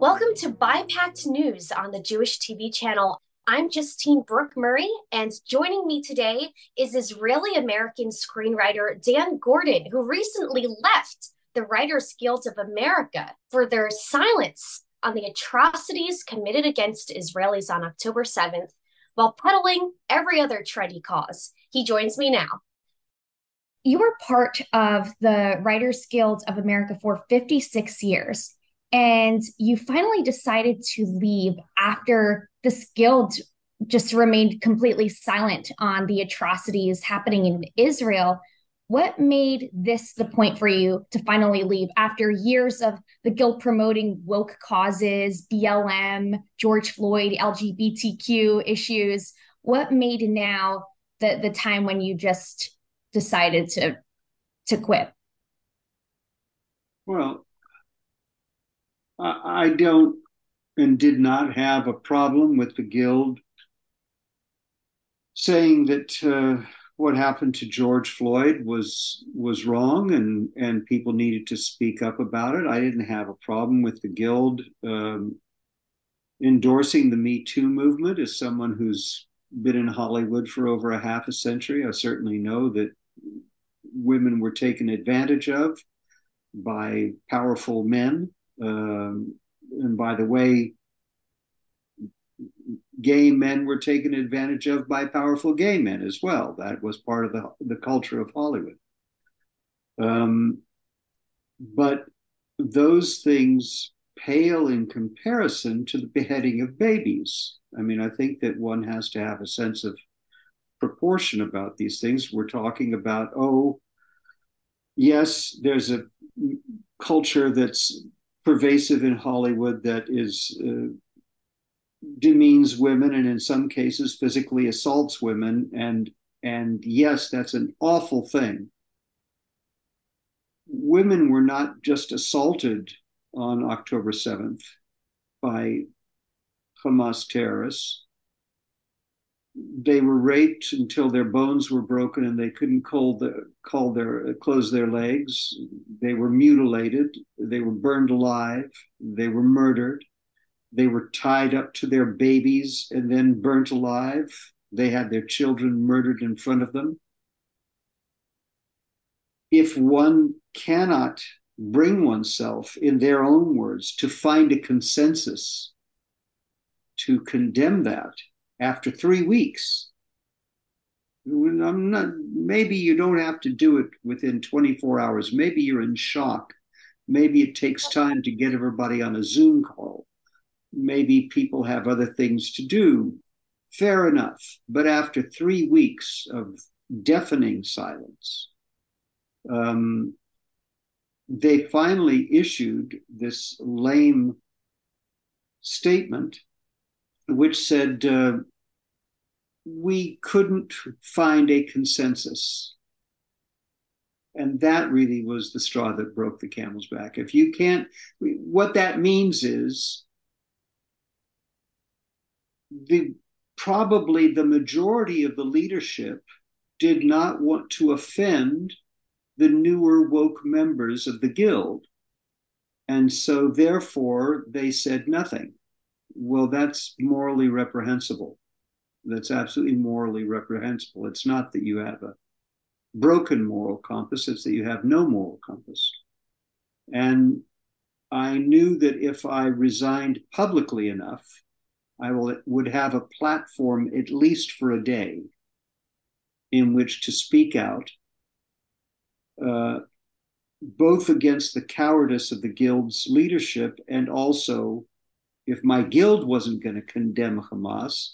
Welcome to BIPACT News on the Jewish TV channel. I'm Justine Brooke Murray, and joining me today is Israeli American screenwriter Dan Gordon, who recently left the Writers Guild of America for their silence on the atrocities committed against Israelis on October 7th while peddling every other trendy cause. He joins me now. You were part of the Writers Guild of America for 56 years, and you finally decided to leave after this guild just remained completely silent on the atrocities happening in Israel what made this the point for you to finally leave after years of the guild promoting woke causes, BLM, George Floyd, LGBTQ issues? What made now the the time when you just decided to to quit? Well, I don't and did not have a problem with the guild saying that uh, what happened to George Floyd was was wrong, and and people needed to speak up about it. I didn't have a problem with the guild um, endorsing the Me Too movement. As someone who's been in Hollywood for over a half a century, I certainly know that women were taken advantage of by powerful men. Um, and by the way, gay men were taken advantage of by powerful gay men as well. That was part of the, the culture of Hollywood. Um, but those things pale in comparison to the beheading of babies. I mean, I think that one has to have a sense of proportion about these things. We're talking about, oh, yes, there's a culture that's pervasive in Hollywood that is uh, demeans women and in some cases physically assaults women and and yes that's an awful thing. Women were not just assaulted on october 7th by hamas terrorists they were raped until their bones were broken and they couldn't call, the, call their close their legs they were mutilated they were burned alive they were murdered they were tied up to their babies and then burnt alive. They had their children murdered in front of them. If one cannot bring oneself, in their own words, to find a consensus to condemn that after three weeks, I'm not, maybe you don't have to do it within 24 hours. Maybe you're in shock. Maybe it takes time to get everybody on a Zoom call maybe people have other things to do. Fair enough. But after three weeks of deafening silence, um, they finally issued this lame statement which said uh, we couldn't find a consensus. And that really was the straw that broke the camel's back. If you can't, what that means is the probably the majority of the leadership did not want to offend the newer woke members of the guild. And so, therefore, they said nothing. Well, that's morally reprehensible. That's absolutely morally reprehensible. It's not that you have a broken moral compass, it's that you have no moral compass. And I knew that if I resigned publicly enough, I will, would have a platform at least for a day in which to speak out, uh, both against the cowardice of the guild's leadership and also if my guild wasn't going to condemn Hamas,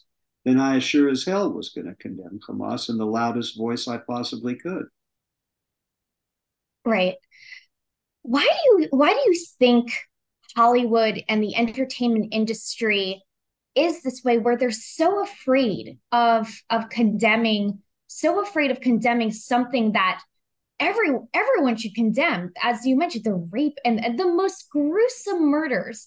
then I sure as hell was going to condemn Hamas in the loudest voice I possibly could. Right. Why do you why do you think Hollywood and the entertainment industry is this way where they're so afraid of of condemning so afraid of condemning something that every everyone should condemn as you mentioned the rape and, and the most gruesome murders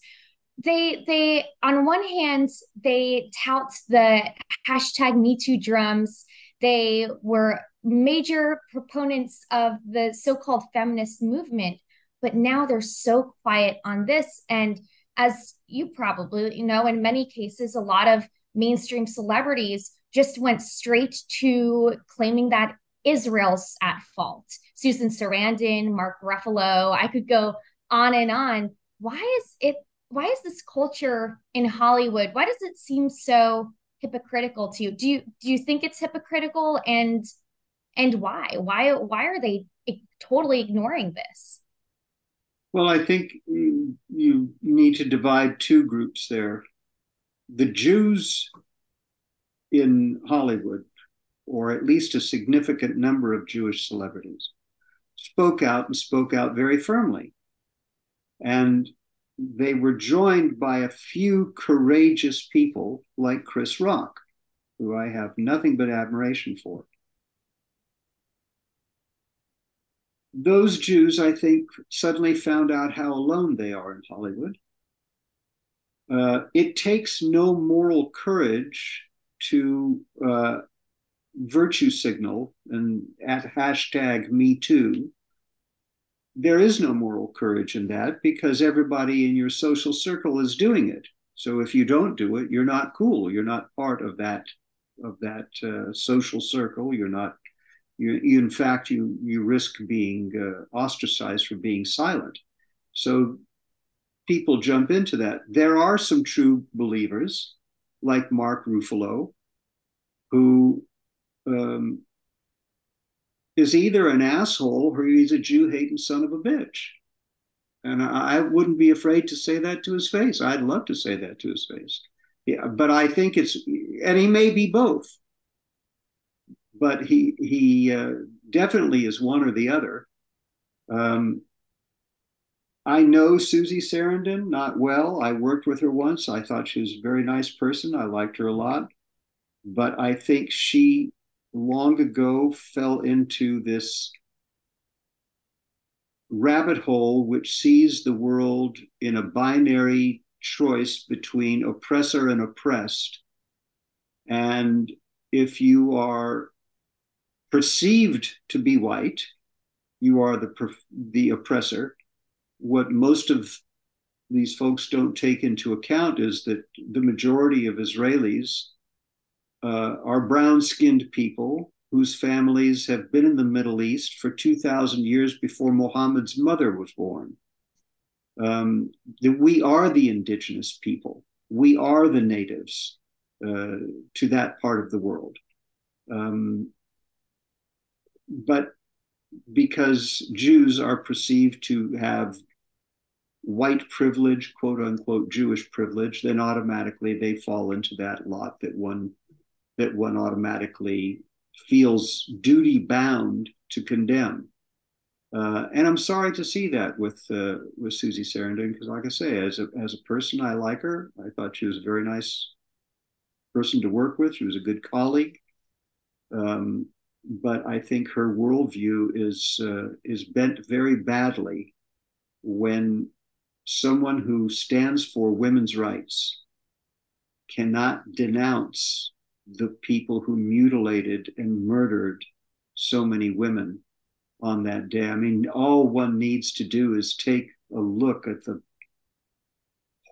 they they on one hand they tout the hashtag me too drums they were major proponents of the so-called feminist movement but now they're so quiet on this and as you probably you know, in many cases, a lot of mainstream celebrities just went straight to claiming that Israel's at fault. Susan Sarandon, Mark Ruffalo, I could go on and on. Why is it why is this culture in Hollywood? Why does it seem so hypocritical to you? Do you do you think it's hypocritical and and why? Why why are they totally ignoring this? Well, I think you, you need to divide two groups there. The Jews in Hollywood, or at least a significant number of Jewish celebrities, spoke out and spoke out very firmly. And they were joined by a few courageous people like Chris Rock, who I have nothing but admiration for. Those Jews, I think, suddenly found out how alone they are in Hollywood. Uh, it takes no moral courage to uh, virtue signal and at hashtag me too there is no moral courage in that because everybody in your social circle is doing it. So if you don't do it, you're not cool. You're not part of that of that uh, social circle. You're not. You, you, in fact, you you risk being uh, ostracized for being silent. So people jump into that. There are some true believers, like Mark Ruffalo, who um, is either an asshole or he's a Jew hating son of a bitch. And I, wouldn't be afraid to say that to his face. I'd love to say that to his face. Yeah, but I think it's, and he may be both. But he he uh, definitely is one or the other. Um, I know Susie Sarandon not well. I worked with her once. I thought she was a very nice person. I liked her a lot. But I think she long ago fell into this rabbit hole which sees the world in a binary choice between oppressor and oppressed. And if you are perceived to be white, you are the, the oppressor. What most of these folks don't take into account is that the majority of Israelis uh, are brown skinned people whose families have been in the Middle East for 2,000 years before Muhammad's mother was born. Um, that we are the indigenous people, we are the natives uh, to that part of the world. Um, but because Jews are perceived to have white privilege, quote unquote Jewish privilege, then automatically they fall into that lot that one that one automatically feels duty bound to condemn. Uh, and I'm sorry to see that with uh, with Susie Sarandon because, like I say, as a as a person, I like her. I thought she was a very nice person to work with. She was a good colleague. Um, but I think her worldview is uh, is bent very badly when someone who stands for women's rights cannot denounce the people who mutilated and murdered so many women on that day. I mean, all one needs to do is take a look at the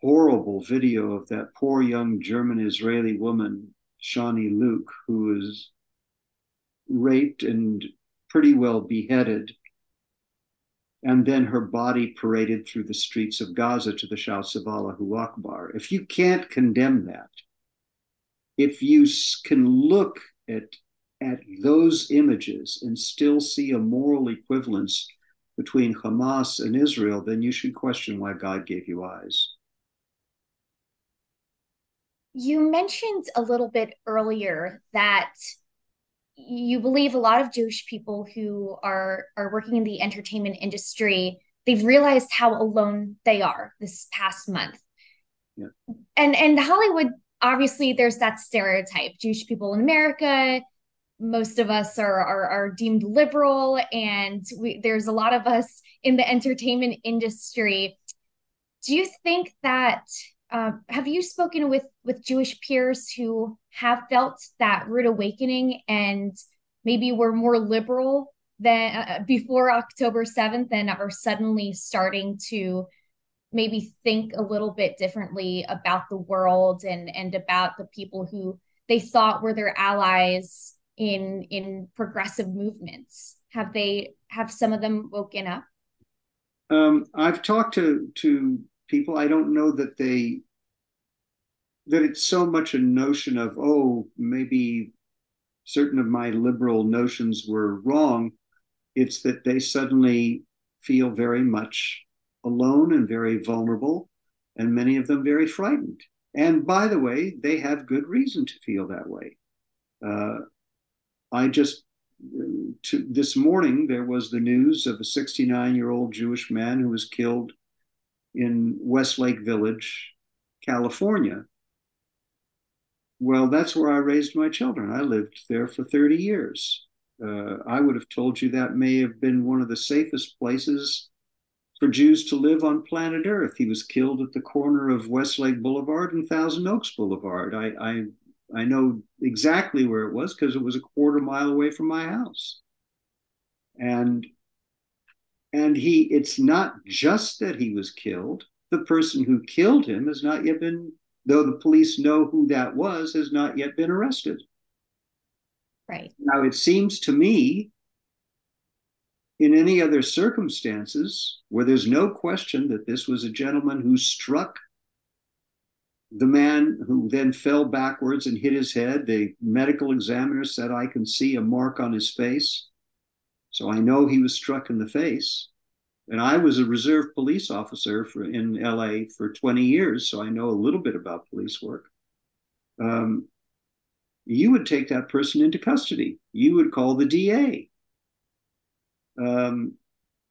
horrible video of that poor young German Israeli woman, Shani Louk, who was raped and pretty well beheaded. And then her body paraded through the streets of Gaza to the shouts of Allahu Akbar. If you can't condemn that, if you can look at at those images and still see a moral equivalence between Hamas and Israel, then you should question why God gave you eyes. You mentioned a little bit earlier that you believe a lot of Jewish people who are are working in the entertainment industry, they've realized how alone they are this past month. Yeah. And and Hollywood obviously there's that stereotype Jewish people in America. Most of us are, are, are deemed liberal, and we, there's a lot of us in the entertainment industry. Do you think that uh, have you spoken with with Jewish peers who have felt that rude awakening and maybe were more liberal than uh, before October 7th and are suddenly starting to maybe think a little bit differently about the world and and about the people who they thought were their allies in in progressive movements. Have they have some of them woken up? Um, i've talked to to people. I don't know that they that it's so much a notion of oh maybe certain of my liberal notions were wrong. It's that they suddenly feel very much alone and very vulnerable and many of them very frightened and by the way they have good reason to feel that way uh, i just to, this morning there was the news of a 69 year old jewish man who was killed in westlake village california well, that's where I raised my children. I lived there for 30 years. Uh, I would have told you that may have been one of the safest places for Jews to live on planet Earth. He was killed at the corner of Westlake Boulevard and Thousand Oaks Boulevard. I, I, I know exactly where it was because it was a quarter mile away from my house. And and he it's not just that he was killed the person who killed him has not yet been though the police know who that was, has not yet been arrested. Right. Now, it seems to me, in any other circumstances where there's no question that this was a gentleman who struck the man who then fell backwards and hit his head, the medical examiner said, I can see a mark on his face. So I know he was struck in the face and I was a reserve police officer for, in LA for 20 years, so I know a little bit about police work. Um, you would take that person into custody. You would call the DA. Um,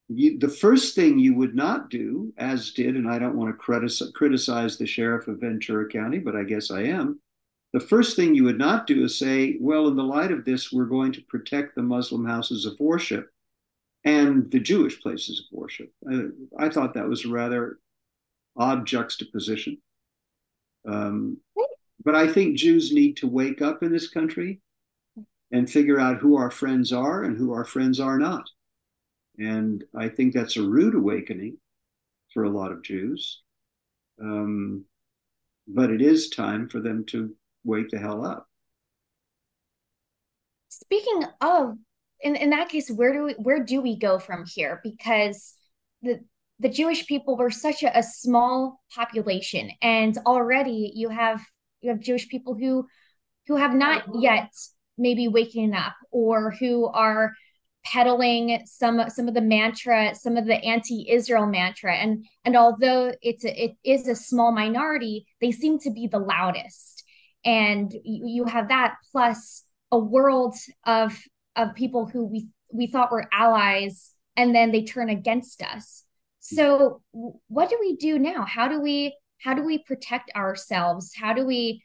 you, the first thing you would not do, as did, and I don't want to criticize, criticize the sheriff of Ventura County, but I guess I am. The first thing you would not do is say, well, in the light of this, we're going to protect the Muslim houses of worship and the Jewish places of worship. I, I thought that was a rather odd juxtaposition. Um, but I think Jews need to wake up in this country and figure out who our friends are and who our friends are not. And I think that's a rude awakening for a lot of Jews. Um, but it is time for them to wake the hell up. Speaking of in, in that case, where do we where do we go from here? Because the the Jewish people were such a, a small population, and already you have you have Jewish people who who have not yet maybe waking up or who are peddling some some of the mantra some of the anti-israel mantra. And and although it's a, it is a small minority they seem to be the loudest. And you, you have that plus a world of of people who we we thought were allies and then they turn against us. So what do we do now? How do we how do we protect ourselves? How do we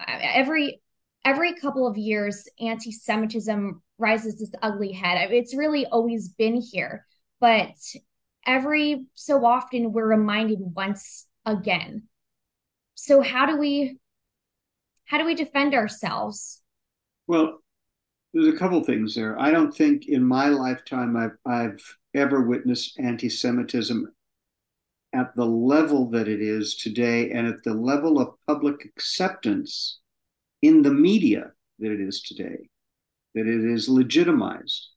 uh, every every couple of years anti-semitism rises this ugly head. It's really always been here but every so often we're reminded once again. So how do we how do we defend ourselves? Well there's a couple things there. I don't think in my lifetime I've, I've ever witnessed anti Semitism at the level that it is today and at the level of public acceptance in the media that it is today, that it is legitimized.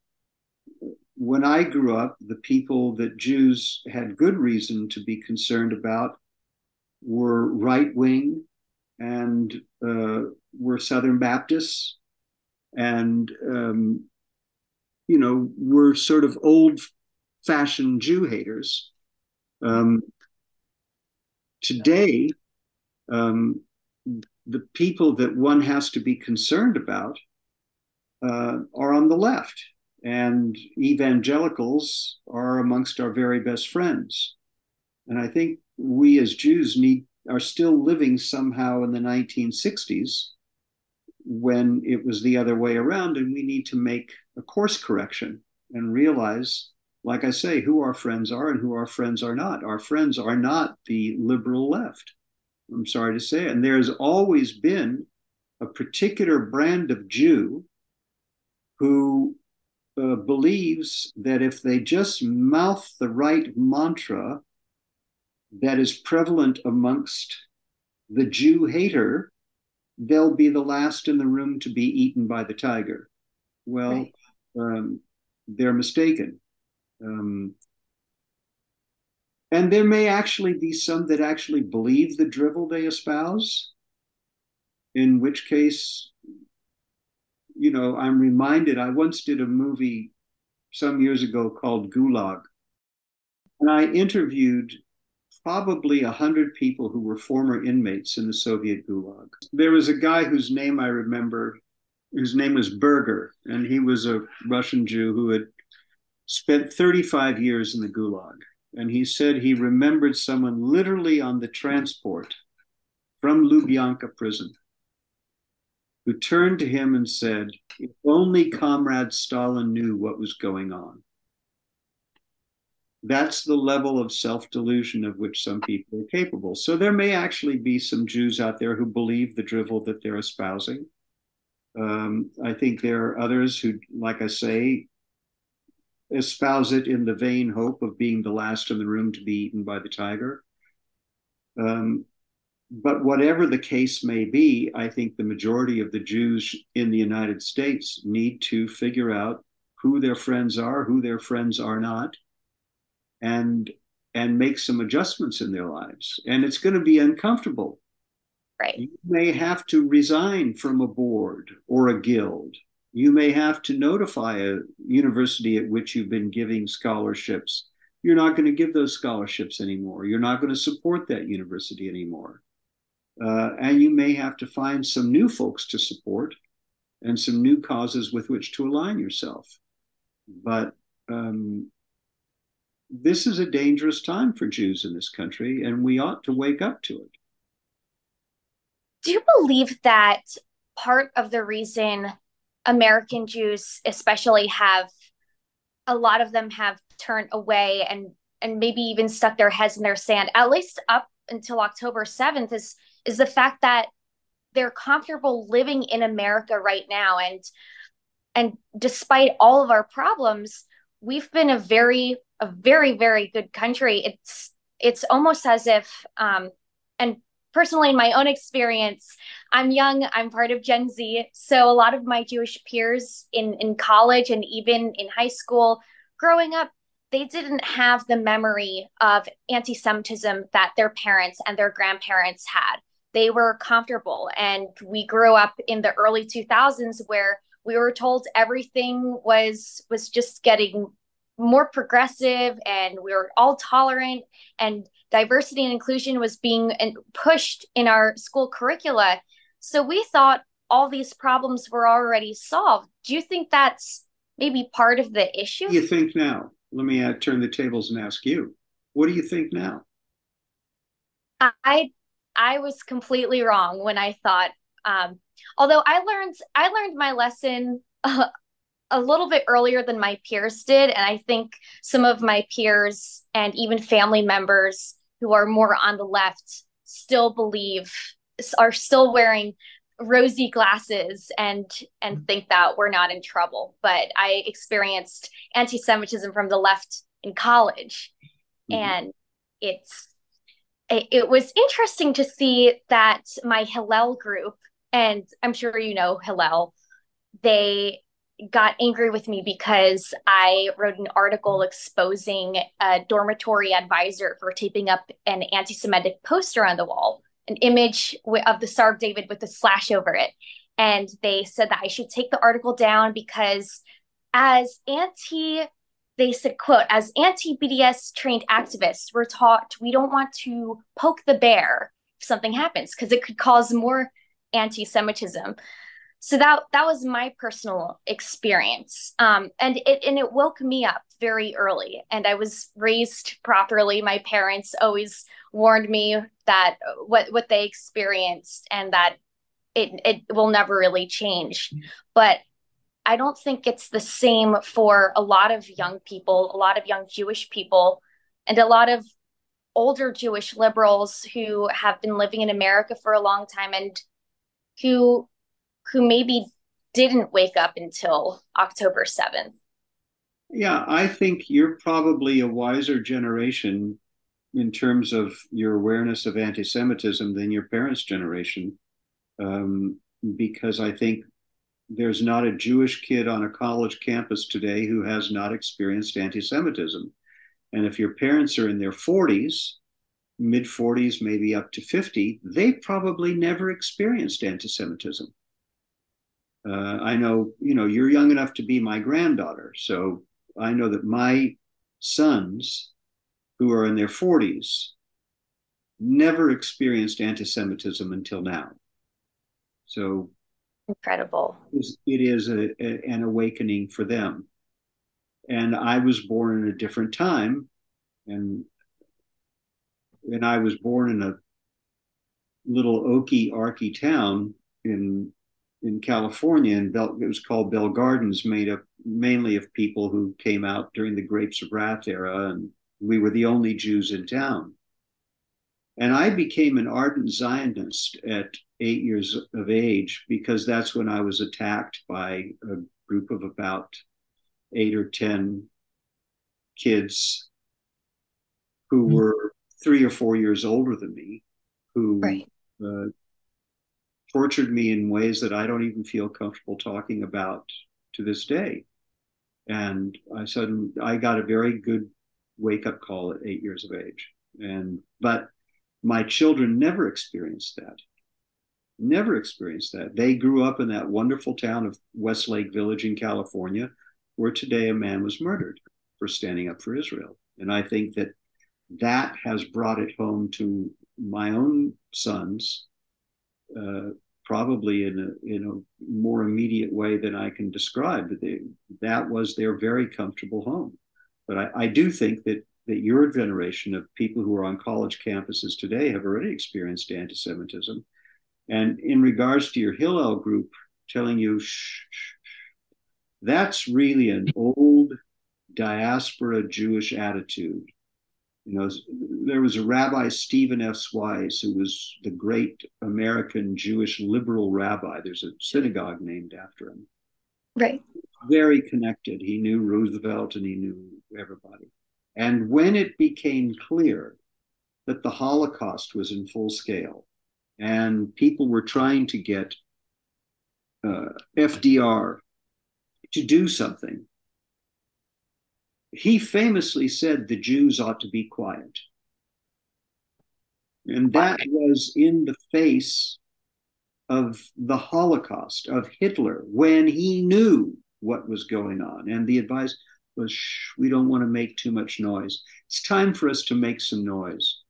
When I grew up, the people that Jews had good reason to be concerned about were right wing and uh, were Southern Baptists and um, you know we're sort of old fashioned Jew haters. Um, today, um, the people that one has to be concerned about uh, are on the left, and evangelicals are amongst our very best friends. And I think we as Jews need are still living somehow in the 1960s when it was the other way around. And we need to make a course correction and realize, like I say, who our friends are and who our friends are not. Our friends are not the liberal left. I'm sorry to say it. And has always been a particular brand of Jew who uh, believes that if they just mouth the right mantra, that is prevalent amongst the Jew hater, they'll be the last in the room to be eaten by the tiger. Well, right. um, they're mistaken. Um, and there may actually be some that actually believe the drivel they espouse, in which case, you know, I'm reminded I once did a movie some years ago called Gulag. And I interviewed probably 100 people who were former inmates in the Soviet Gulag. There was a guy whose name I remember, whose name was Berger, and he was a Russian Jew who had spent 35 years in the Gulag and he said he remembered someone literally on the transport from Lubyanka prison who turned to him and said, If only Comrade Stalin knew what was going on. That's the level of self delusion of which some people are capable. So there may actually be some Jews out there who believe the drivel that they're espousing. Um, I think there are others who, like I say, espouse it in the vain hope of being the last in the room to be eaten by the tiger. Um, but whatever the case may be, I think the majority of the Jews in the United States need to figure out who their friends are, who their friends are not, and and make some adjustments in their lives. And it's going to be uncomfortable. Right. You may have to resign from a board or a guild you may have to notify a university at which you've been giving scholarships. You're not going to give those scholarships anymore. You're not going to support that university anymore. Uh, and you may have to find some new folks to support and some new causes with which to align yourself. But um, this is a dangerous time for Jews in this country, and we ought to wake up to it. Do you believe that part of the reason American Jews, especially, have a lot of them have turned away and and maybe even stuck their heads in their sand, at least up until October 7th, is is the fact that they're comfortable living in America right now. And and despite all of our problems, we've been a very, a very, very good country. It's it's almost as if um and personally in my own experience i'm young i'm part of gen z so a lot of my jewish peers in in college and even in high school growing up they didn't have the memory of anti-semitism that their parents and their grandparents had they were comfortable and we grew up in the early 2000s where we were told everything was was just getting more progressive and we were all tolerant and diversity and inclusion was being pushed in our school curricula. So we thought all these problems were already solved. Do you think that's maybe part of the issue? What do you think now? Let me uh, turn the tables and ask you. What do you think now? I I was completely wrong when I thought. Um, although I learned I learned my lesson uh, a little bit earlier than my peers did, and I think some of my peers and even family members who are more on the left still believe are still wearing rosy glasses and and mm-hmm. think that we're not in trouble but i experienced anti-semitism from the left in college mm-hmm. and it's it, was interesting to see that my hillel group and i'm sure you know hillel they got angry with me because I wrote an article exposing a dormitory advisor for taping up an anti Semitic poster on the wall, an image of the Star of David with a slash over it. And they said that I should take the article down because, as anti they said quote as anti-bds trained activists we're taught we don't want to poke the bear if something happens because it could cause more anti-semitism. So that that was my personal experience um, and it and it woke me up very early and i was raised properly. My parents always warned me that what what they experienced and that it it will never really change. But i don't think it's the same for a lot of young people a lot of young jewish people and a lot of older jewish liberals who have been living in america for a long time and who who maybe didn't wake up until October 7th. Yeah, I think you're probably a wiser generation in terms of your awareness of anti-Semitism than your parents' generation, um, because I think there's not a Jewish kid on a college campus today who has not experienced anti-Semitism. And if your parents are in their 40s, mid 40s, maybe up to 50, they probably never experienced anti-Semitism. Uh, I know, you know, you're young enough to be my granddaughter, so I know that my sons who are in their 40s never experienced anti Semitism until now. So incredible. It is a, a, an awakening for them. And I was born in a different time, and and I was born in a little oaky, arky town in in California, and it was called Bell Gardens, made up mainly of people who came out during the Grapes of Wrath era and we were the only Jews in town. And I became an ardent Zionist at eight years of age because that's when I was attacked by a group of about eight or 10 kids who mm-hmm. were three or four years older than me, who right. uh, tortured me in ways that I don't even feel comfortable talking about to this day. And I said, I got a very good wake up call at eight years of age. And but my children never experienced that. Never experienced that. They grew up in that wonderful town of Westlake Village in California, where today a man was murdered for standing up for Israel. And I think that that has brought it home to my own sons, uh, probably in a in a more immediate way than I can describe. They, that was their very comfortable home. But I, I do think that that your generation of people who are on college campuses today have already experienced anti-Semitism. And in regards to your Hillel group telling you, shh, shh, that's really an old diaspora Jewish attitude. You know, there was a Rabbi Stephen S. Wise who was the great American Jewish liberal rabbi. There's a synagogue named after him. Right. Very connected. He knew Roosevelt and he knew everybody. And when it became clear that the Holocaust was in full scale and people were trying to get uh, FDR to do something, he famously said the Jews ought to be quiet. And that was in the face of the Holocaust, of Hitler, when he knew what was going on. And the advice was, Shh, we don't want to make too much noise. It's time for us to make some noise.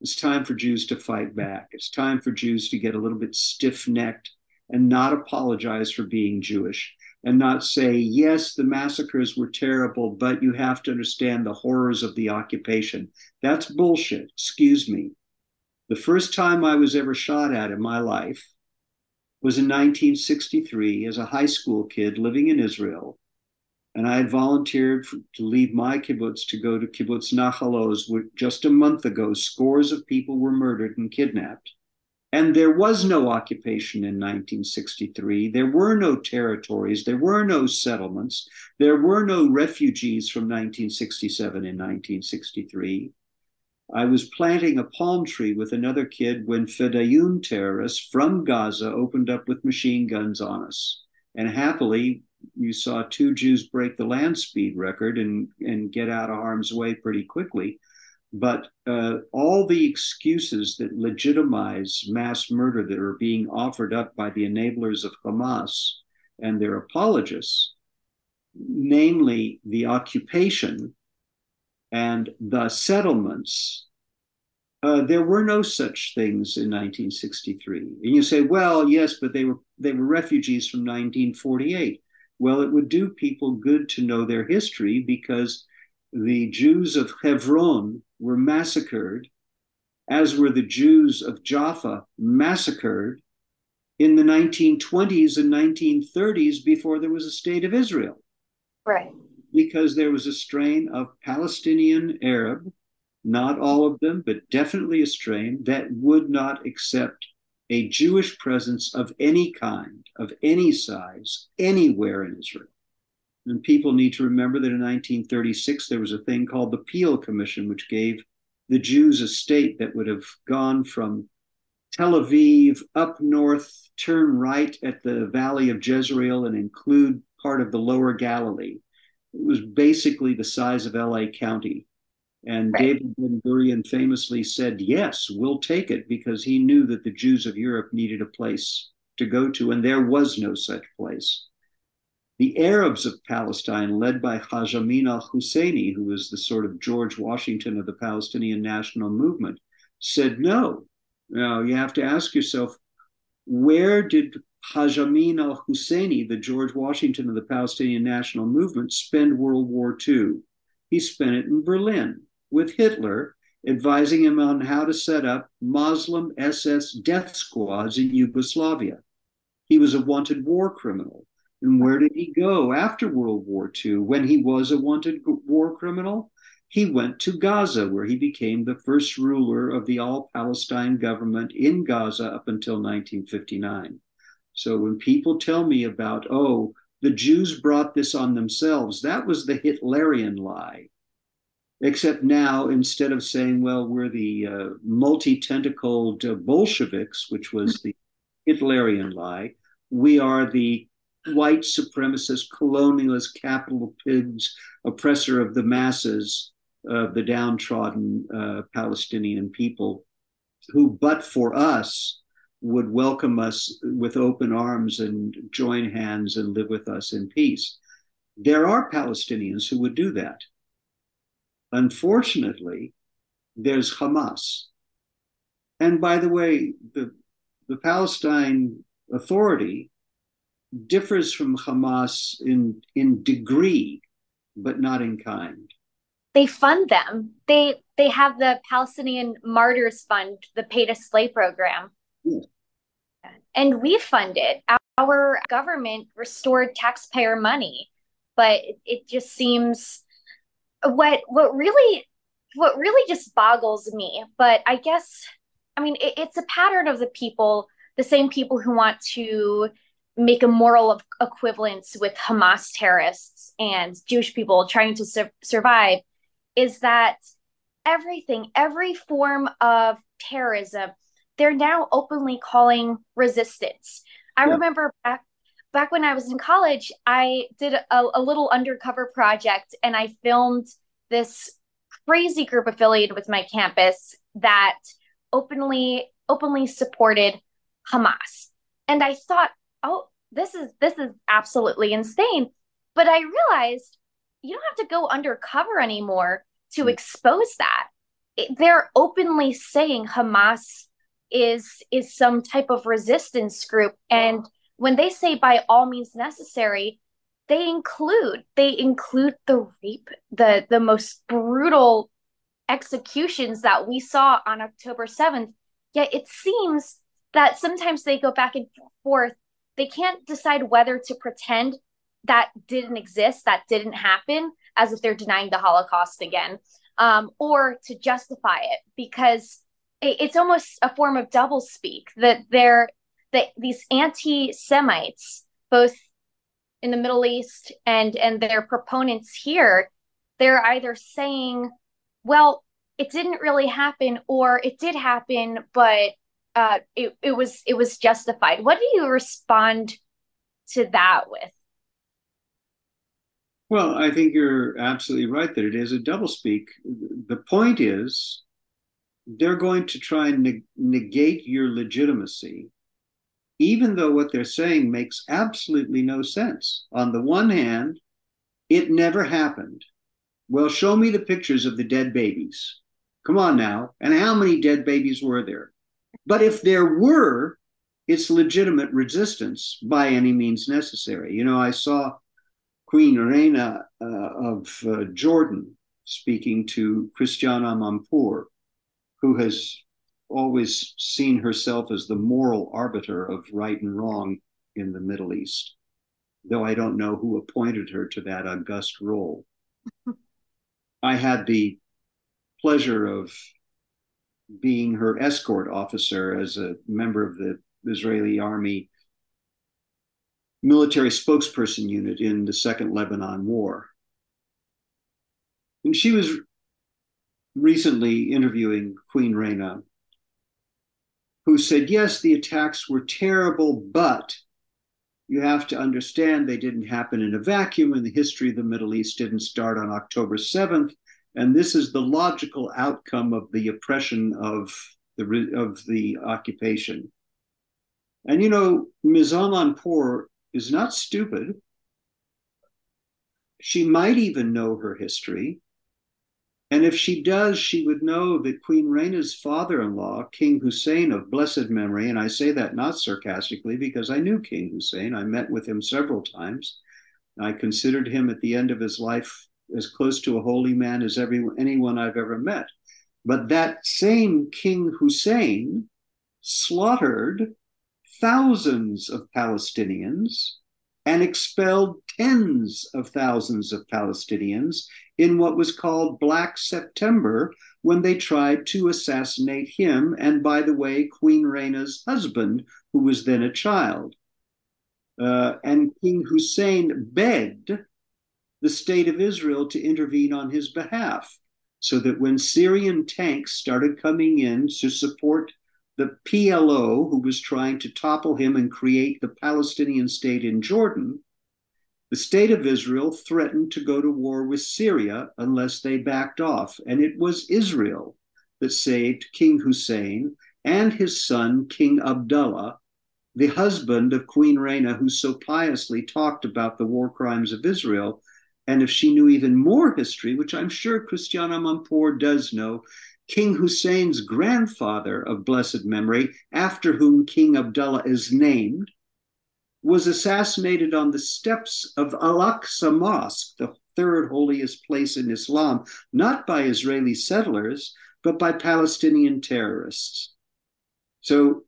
It's time for Jews to fight back. It's time for Jews to get a little bit stiff necked and not apologize for being Jewish and not say, yes, the massacres were terrible, but you have to understand the horrors of the occupation. That's bullshit. Excuse me. The first time I was ever shot at in my life was in 1963 as a high school kid living in Israel. And I had volunteered for, to leave my kibbutz to go to kibbutz Nachal Oz. Just a month ago, scores of people were murdered and kidnapped. And there was no occupation in 1963. There were no territories. There were no settlements. There were no refugees from 1967 and 1963. I was planting a palm tree with another kid when Fedayeen terrorists from Gaza opened up with machine guns on us. And happily, you saw two Jews break the land speed record and, and get out of harm's way pretty quickly. But uh, all the excuses that legitimize mass murder that are being offered up by the enablers of Hamas and their apologists, namely the occupation and the settlements, uh, there were no such things in 1963. And you say, well, yes, but they were they were refugees from 1948. Well, it would do people good to know their history because the Jews of Hebron were massacred, as were the Jews of Jaffa massacred in the 1920s and 1930s before there was a state of Israel. Right because there was a strain of Palestinian Arab, not all of them, but definitely a strain that would not accept a Jewish presence of any kind, of any size, anywhere in Israel. And people need to remember that in 1936, there was a thing called the Peel Commission, which gave the Jews a state that would have gone from Tel Aviv up north, turn right at the valley of Jezreel, and include part of the lower Galilee. It was basically the size of LA County. And right. David Ben Gurion famously said, Yes, we'll take it, because he knew that the Jews of Europe needed a place to go to, and there was no such place. The Arabs of Palestine, led by Haj Amin al Husseini, who was the sort of George Washington of the Palestinian national movement, said no. Now you have to ask yourself, where did Haj Amin al Husseini, the George Washington of the Palestinian national movement, spend World War II? He spent it in Berlin with Hitler, advising him on how to set up Muslim SS death squads in Yugoslavia. He was a wanted war criminal. And where did he go after World War II when he was a wanted war criminal? He went to Gaza, where he became the first ruler of the all Palestine government in Gaza up until 1959. So when people tell me about, oh, the Jews brought this on themselves, that was the Hitlerian lie. Except now, instead of saying, well, we're the uh, multi tentacled uh, Bolsheviks, which was the Hitlerian lie, we are the white supremacist, colonialist, capital pigs, oppressor of the masses, of the downtrodden uh, Palestinian people, who, but for us, would welcome us with open arms and join hands and live with us in peace. There are Palestinians who would do that. Unfortunately, there's Hamas. And by the way, the, the Palestine Authority differs from Hamas in in degree, but not in kind. They fund them. They they have the Palestinian Martyrs Fund, the pay to slay program. Yes. And we fund it. Our government restored taxpayer money, but it, it just seems what what really what really just boggles me. But I guess I mean it, it's a pattern of the people, the same people who want to make a moral of equivalence with Hamas terrorists and Jewish people trying to su- survive is that everything, every form of terrorism, they're now openly calling resistance. I yeah. remember back back when I was in college, I did a, a little undercover project and I filmed this crazy group affiliated with my campus that openly openly supported Hamas. And I thought, oh, this is this is absolutely insane. But I realized you don't have to go undercover anymore to mm. expose that. It, they're openly saying Hamas is is some type of resistance group and when they say by all means necessary they include they include the rape the the most brutal executions that we saw on October 7th yet it seems that sometimes they go back and forth. They can't decide whether to pretend that didn't exist, that didn't happen, as if they're denying the Holocaust again, um, or to justify it because it, it's almost a form of doublespeak that they're that these anti-Semites, both in the Middle East and and their proponents here, they're either saying, well, it didn't really happen, or it did happen, but uh, it, it was it was justified. What do you respond to that with? Well, I think you're absolutely right that it is a doublespeak. The point is, they're going to try and neg- negate your legitimacy, even though what they're saying makes absolutely no sense. On the one hand, it never happened. Well, show me the pictures of the dead babies. Come on now. And how many dead babies were there? But if there were, it's legitimate resistance by any means necessary. You know, I saw Queen Rania uh, of uh, Jordan speaking to Christiane Amanpour, who has always seen herself as the moral arbiter of right and wrong in the Middle East, though I don't know who appointed her to that august role. I had the pleasure of being her escort officer as a member of the Israeli army military spokesperson unit in the Second Lebanon War. And she was recently interviewing Queen Rania, who said, yes, the attacks were terrible, but you have to understand they didn't happen in a vacuum, and the history of the Middle East didn't start on October 7th. And this is the logical outcome of the oppression of the, of the occupation. And you know, Ms. Amanpour is not stupid. She might even know her history. And if she does, she would know that Queen Rania's father in law, King Hussein of blessed memory, and I say that not sarcastically because I knew King Hussein, I met with him several times. I considered him at the end of his life as close to a holy man as every, anyone I've ever met. But that same King Hussein slaughtered thousands of Palestinians and expelled tens of thousands of Palestinians in what was called Black September when they tried to assassinate him and, by the way, Queen Rania's husband, who was then a child. Uh, and King Hussein begged the state of Israel to intervene on his behalf so that when Syrian tanks started coming in to support the PLO, who was trying to topple him and create the Palestinian state in Jordan, the state of Israel threatened to go to war with Syria unless they backed off. And it was Israel that saved King Hussein and his son, King Abdullah, the husband of Queen Rania, who so piously talked about the war crimes of Israel. And if she knew even more history, which I'm sure Christiane Amanpour does know, King Hussein's grandfather of blessed memory, after whom King Abdullah is named, was assassinated on the steps of Al Aqsa Mosque, the third holiest place in Islam, not by Israeli settlers, but by Palestinian terrorists. So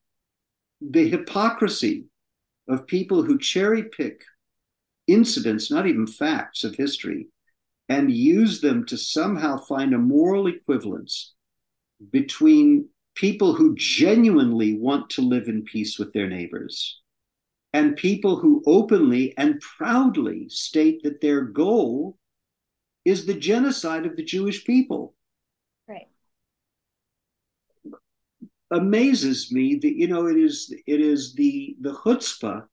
the hypocrisy of people who cherry pick incidents, not even facts of history, and use them to somehow find a moral equivalence between people who genuinely want to live in peace with their neighbors and people who openly and proudly state that their goal is the genocide of the Jewish people. Right. Amazes me that you know it is it is the the chutzpah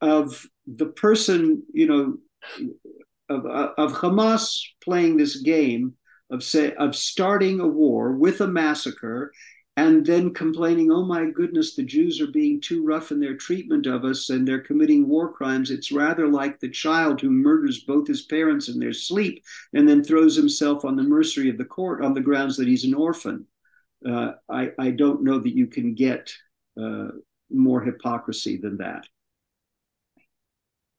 of the person you know of of Hamas playing this game of say of starting a war with a massacre and then complaining, oh my goodness, the Jews are being too rough in their treatment of us and they're committing war crimes. It's rather like the child who murders both his parents in their sleep and then throws himself on the mercy of the court on the grounds that he's an orphan. Uh, I, I, don't know that you can get uh, more hypocrisy than that.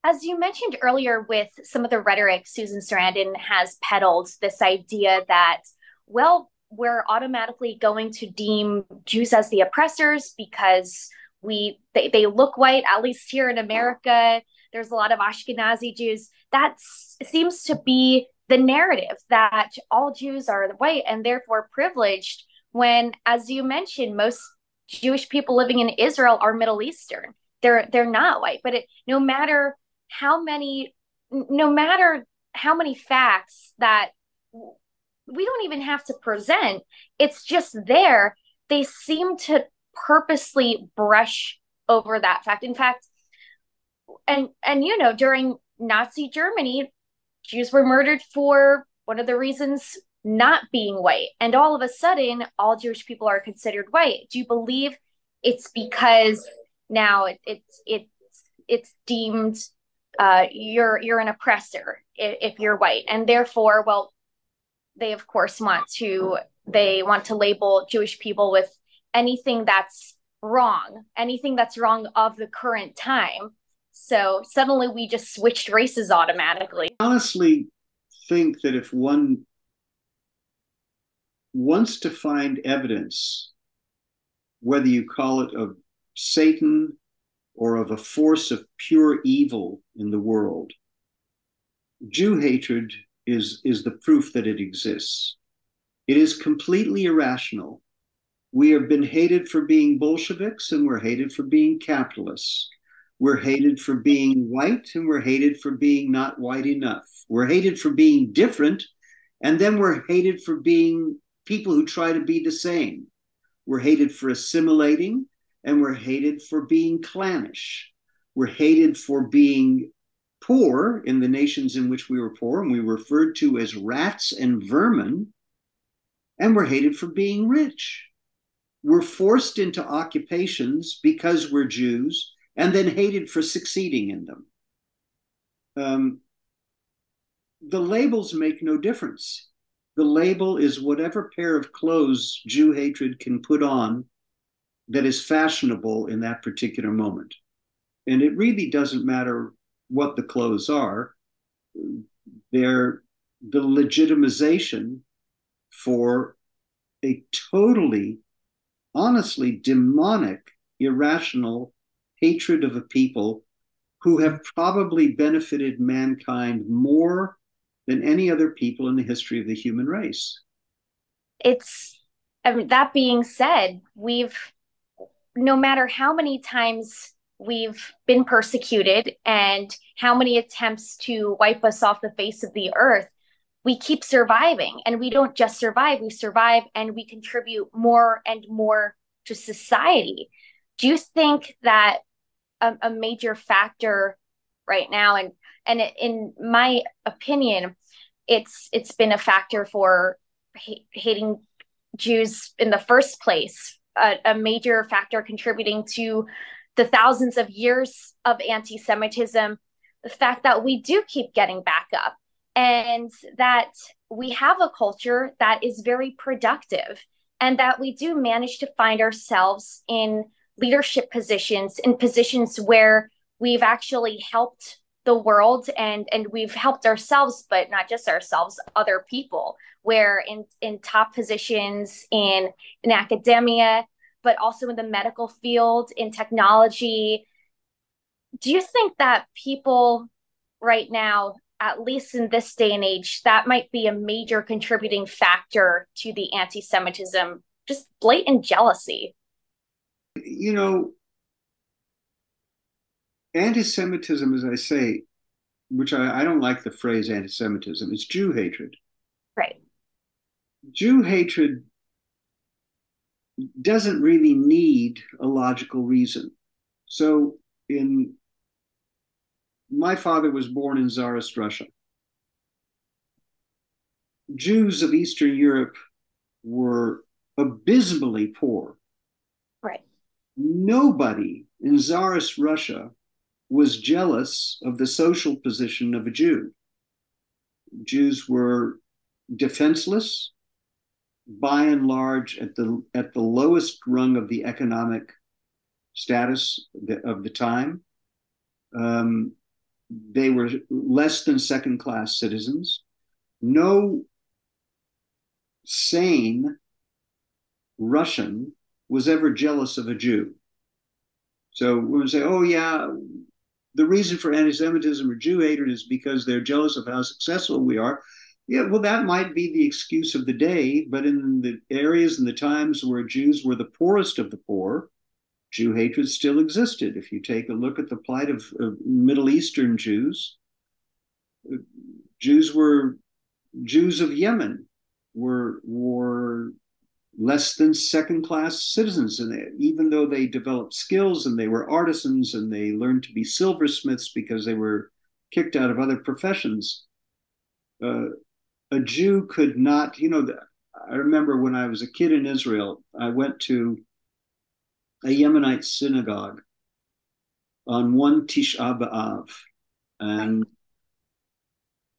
As you mentioned earlier, with some of the rhetoric Susan Sarandon has peddled, this idea that, well, we're automatically going to deem Jews as the oppressors because we they, they look white, at least here in America. There's a lot of Ashkenazi Jews. That seems to be the narrative that all Jews are white and therefore privileged, when, as you mentioned, most Jewish people living in Israel are Middle Eastern. They're they're not white, but it, no matter how many no matter how many facts that we don't even have to present it's just there. They seem to purposely brush over that fact. In fact and and you know during nazi germany jews were murdered for one of the reasons not being white. And all of a sudden all jewish people are considered white. Do you believe it's because now it, it's it's it's deemed uh, you're you're an oppressor if, if you're white, and therefore, well, they of course want to they want to label Jewish people with anything that's wrong, anything that's wrong of the current time. So suddenly we just switched races automatically. Honestly think that if one wants to find evidence, whether you call it of Satan or of a force of pure evil in the world. Jew hatred is, is the proof that it exists. It is completely irrational. We have been hated for being Bolsheviks and we're hated for being capitalists. We're hated for being white and we're hated for being not white enough. We're hated for being different And then we're hated for being people who try to be the same. We're hated for assimilating, and we're hated for being clannish. We're hated for being poor in the nations in which we were poor, and we were referred to as rats and vermin, and we're hated for being rich. We're forced into occupations because we're Jews, and then hated for succeeding in them. Um, the labels make no difference. The label is whatever pair of clothes Jew hatred can put on that is fashionable in that particular moment. And it really doesn't matter what the clothes are, they're the legitimization for a totally, honestly demonic, irrational hatred of a people who have probably benefited mankind more than any other people in the history of the human race. It's, I mean, that being said, we've, no matter how many times we've been persecuted and how many attempts to wipe us off the face of the earth, we keep surviving. And we don't just survive, we survive and we contribute more and more to society. Do you think that a, a major factor right now, and and in my opinion, it's it's been a factor for ha- hating Jews in the first place, a, a major factor contributing to the thousands of years of anti-Semitism, the fact that we do keep getting back up, and that we have a culture that is very productive, and that we do manage to find ourselves in leadership positions, in positions where we've actually helped the world and and we've helped ourselves but not just ourselves other people. Where in in top positions in in academia but also in the medical field in technology. Do you think that people right now at least in this day and age that might be a major contributing factor to the anti-semitism? Just blatant jealousy. You know anti-Semitism, as I say, which I, I don't like the phrase anti-Semitism, it's Jew hatred. Right. Jew hatred doesn't really need a logical reason. So in my father was born in Tsarist Russia. Jews of Eastern Europe were abysmally poor. Right. Nobody in Tsarist Russia was jealous of the social position of a Jew. Jews were defenseless, by and large, at the at the lowest rung of the economic status of the time. Um, they were less than second class citizens. No sane Russian was ever jealous of a Jew. So we would say, oh, yeah, the reason for anti-Semitism or Jew hatred is because they're jealous of how successful we are. Yeah, well, that might be the excuse of the day, but in the areas and the times where Jews were the poorest of the poor, Jew hatred still existed. If you take a look at the plight of, of Middle Eastern Jews, uh, Jews were Jews of Yemen were were less than second class citizens. And even though they developed skills and they were artisans and they learned to be silversmiths because they were kicked out of other professions, uh, a Jew could not, you know, I remember when I was a kid in Israel, I went to a Yemenite synagogue on one Tisha B'Av. And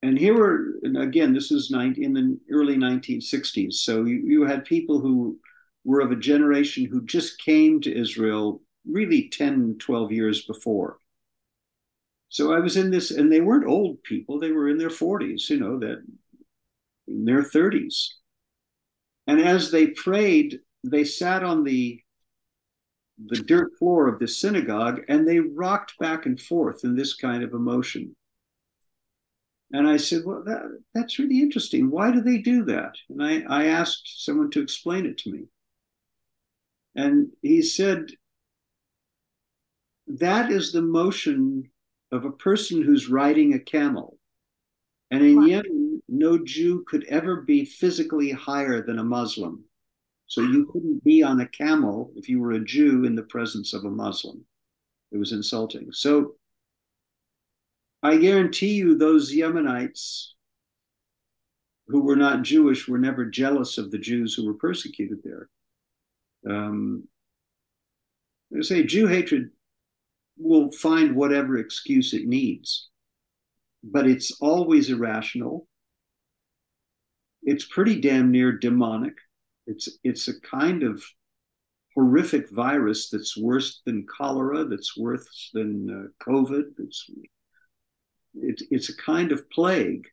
and here were again this is in the early 1960s so you, you had people who were of a generation who just came to israel really 10 12 years before. So i was in this and they weren't old people. They were in their 40s you know that in their 30s and as they prayed they sat on the the dirt floor of the synagogue and they rocked back and forth in this kind of emotion and I said, Well, that, that's really interesting. Why do they do that? And I, I asked someone to explain it to me. And he said, That is the motion of a person who's riding a camel. And in wow. Yemen, no Jew could ever be physically higher than a Muslim. So you couldn't be on a camel if you were a Jew in the presence of a Muslim. It was insulting. So I guarantee you, those Yemenites who were not Jewish were never jealous of the Jews who were persecuted there. Um, I say Jew hatred will find whatever excuse it needs, but it's always irrational. It's pretty damn near demonic. It's it's a kind of horrific virus that's worse than cholera, that's worse than uh, COVID. It's it, it's a kind of plague,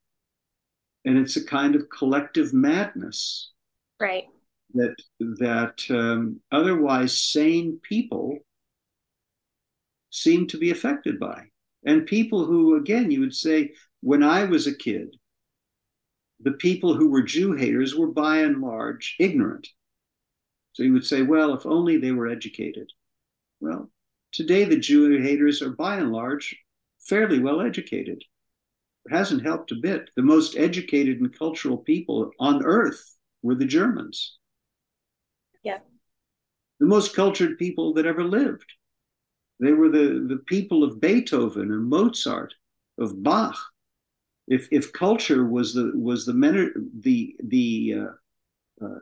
and it's a kind of collective madness. Right. That that um, otherwise sane people seem to be affected by, and people who, again, you would say, when I was a kid, the people who were Jew haters were by and large ignorant. So you would say, well, if only they were educated. Well, today the Jew haters are by and large fairly well educated. It hasn't helped a bit. The most educated and cultural people on earth were the Germans. Yeah. The most cultured people that ever lived. They were the, the people of Beethoven and Mozart, of Bach. If, if culture was the was the the the uh, uh,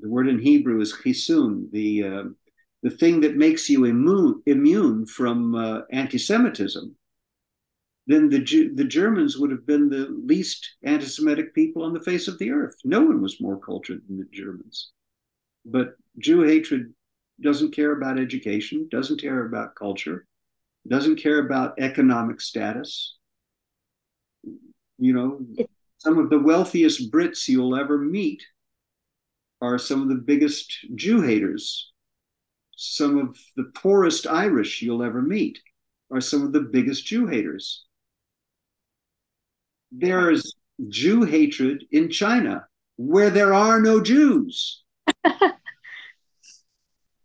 the word in Hebrew is chisun, the uh, the thing that makes you immune immune from uh, anti-Semitism, then the the Germans would have been the least anti-Semitic people on the face of the earth. No one was more cultured than the Germans, but Jew hatred doesn't care about education, doesn't care about culture, doesn't care about economic status. You know, some of the wealthiest Brits you'll ever meet are some of the biggest Jew haters. Some of the poorest Irish you'll ever meet are some of the biggest Jew haters. There is Jew hatred in China where there are no Jews.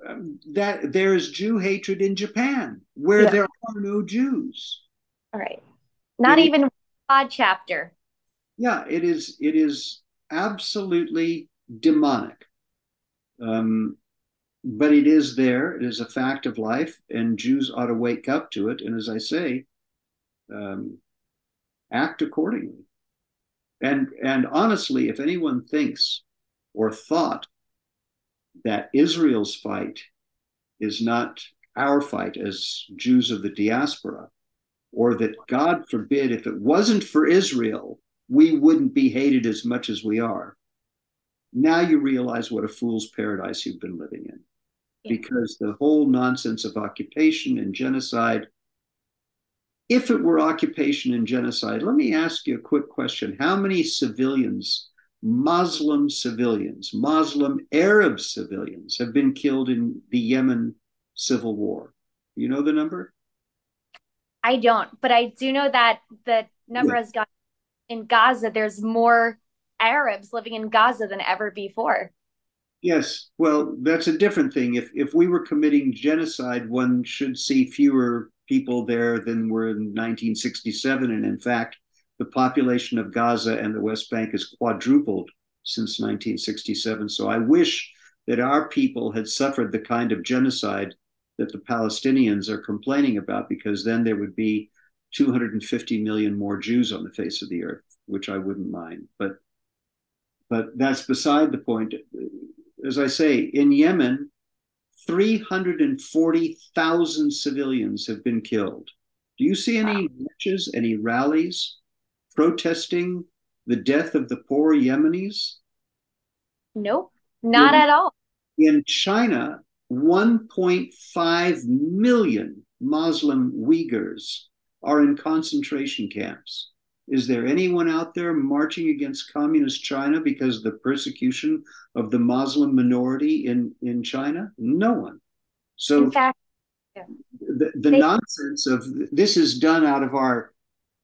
um, that there is Jew hatred in Japan where yeah. there are no Jews. All right. Not it, even odd chapter. Yeah, it is it is absolutely demonic. Um, but it is there. It is a fact of life, and Jews ought to wake up to it. And as I say, um, act accordingly. And and honestly, if anyone thinks or thought that Israel's fight is not our fight as Jews of the diaspora, or that God forbid, if it wasn't for Israel, we wouldn't be hated as much as we are now you realize what a fool's paradise you've been living in. Yeah. Because the whole nonsense of occupation and genocide, if it were occupation and genocide, let me ask you a quick question. How many civilians, Muslim civilians, Muslim Arab civilians, have been killed in the Yemen civil war? You know the number? I don't, but I do know that the number yeah. has gone in Gaza. There's more Arabs living in Gaza than ever before. Yes, well, that's a different thing. If if we were committing genocide, one should see fewer people there than were in 1967, and in fact, the population of Gaza and the West Bank has quadrupled since 1967. So I wish that our people had suffered the kind of genocide that the Palestinians are complaining about, because then there would be 250 million more Jews on the face of the earth, which I wouldn't mind. But but that's beside the point. As I say, in Yemen, 340,000 civilians have been killed. Do you see any marches, any rallies protesting the death of the poor Yemenis? Nope, not in, at all. In China, 1.5 million Muslim Uyghurs are in concentration camps. Is there anyone out there marching against communist China because of the persecution of the Muslim minority in, in China? No one. So in fact, yeah. the, the they, nonsense of this is done out of our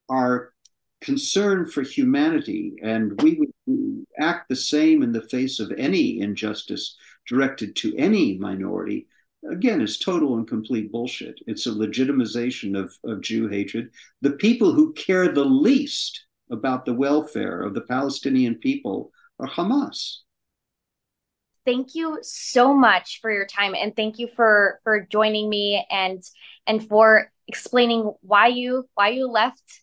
our concern for humanity, and we would act the same in the face of any injustice directed to any minority. Again, is total and complete bullshit. It's a legitimization of, of Jew hatred. The people who care the least about the welfare of the Palestinian people are Hamas. Thank you so much for your time and thank you for for joining me and and for explaining why you why you left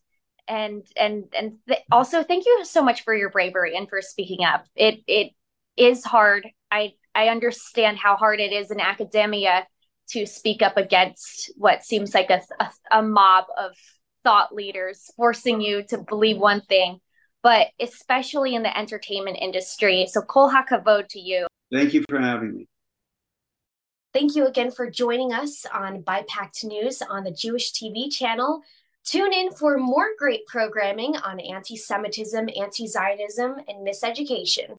and and and th- also thank you so much for your bravery and for speaking up. It it is hard. I I understand how hard it is in academia to speak up against what seems like a, a, a mob of thought leaders forcing you to believe one thing, but especially in the entertainment industry. So kol hakavod to you. Thank you for having me. Thank you again for joining us on BIPACT News on the Jewish TV channel. Tune in for more great programming on anti Semitism, anti Zionism, and miseducation.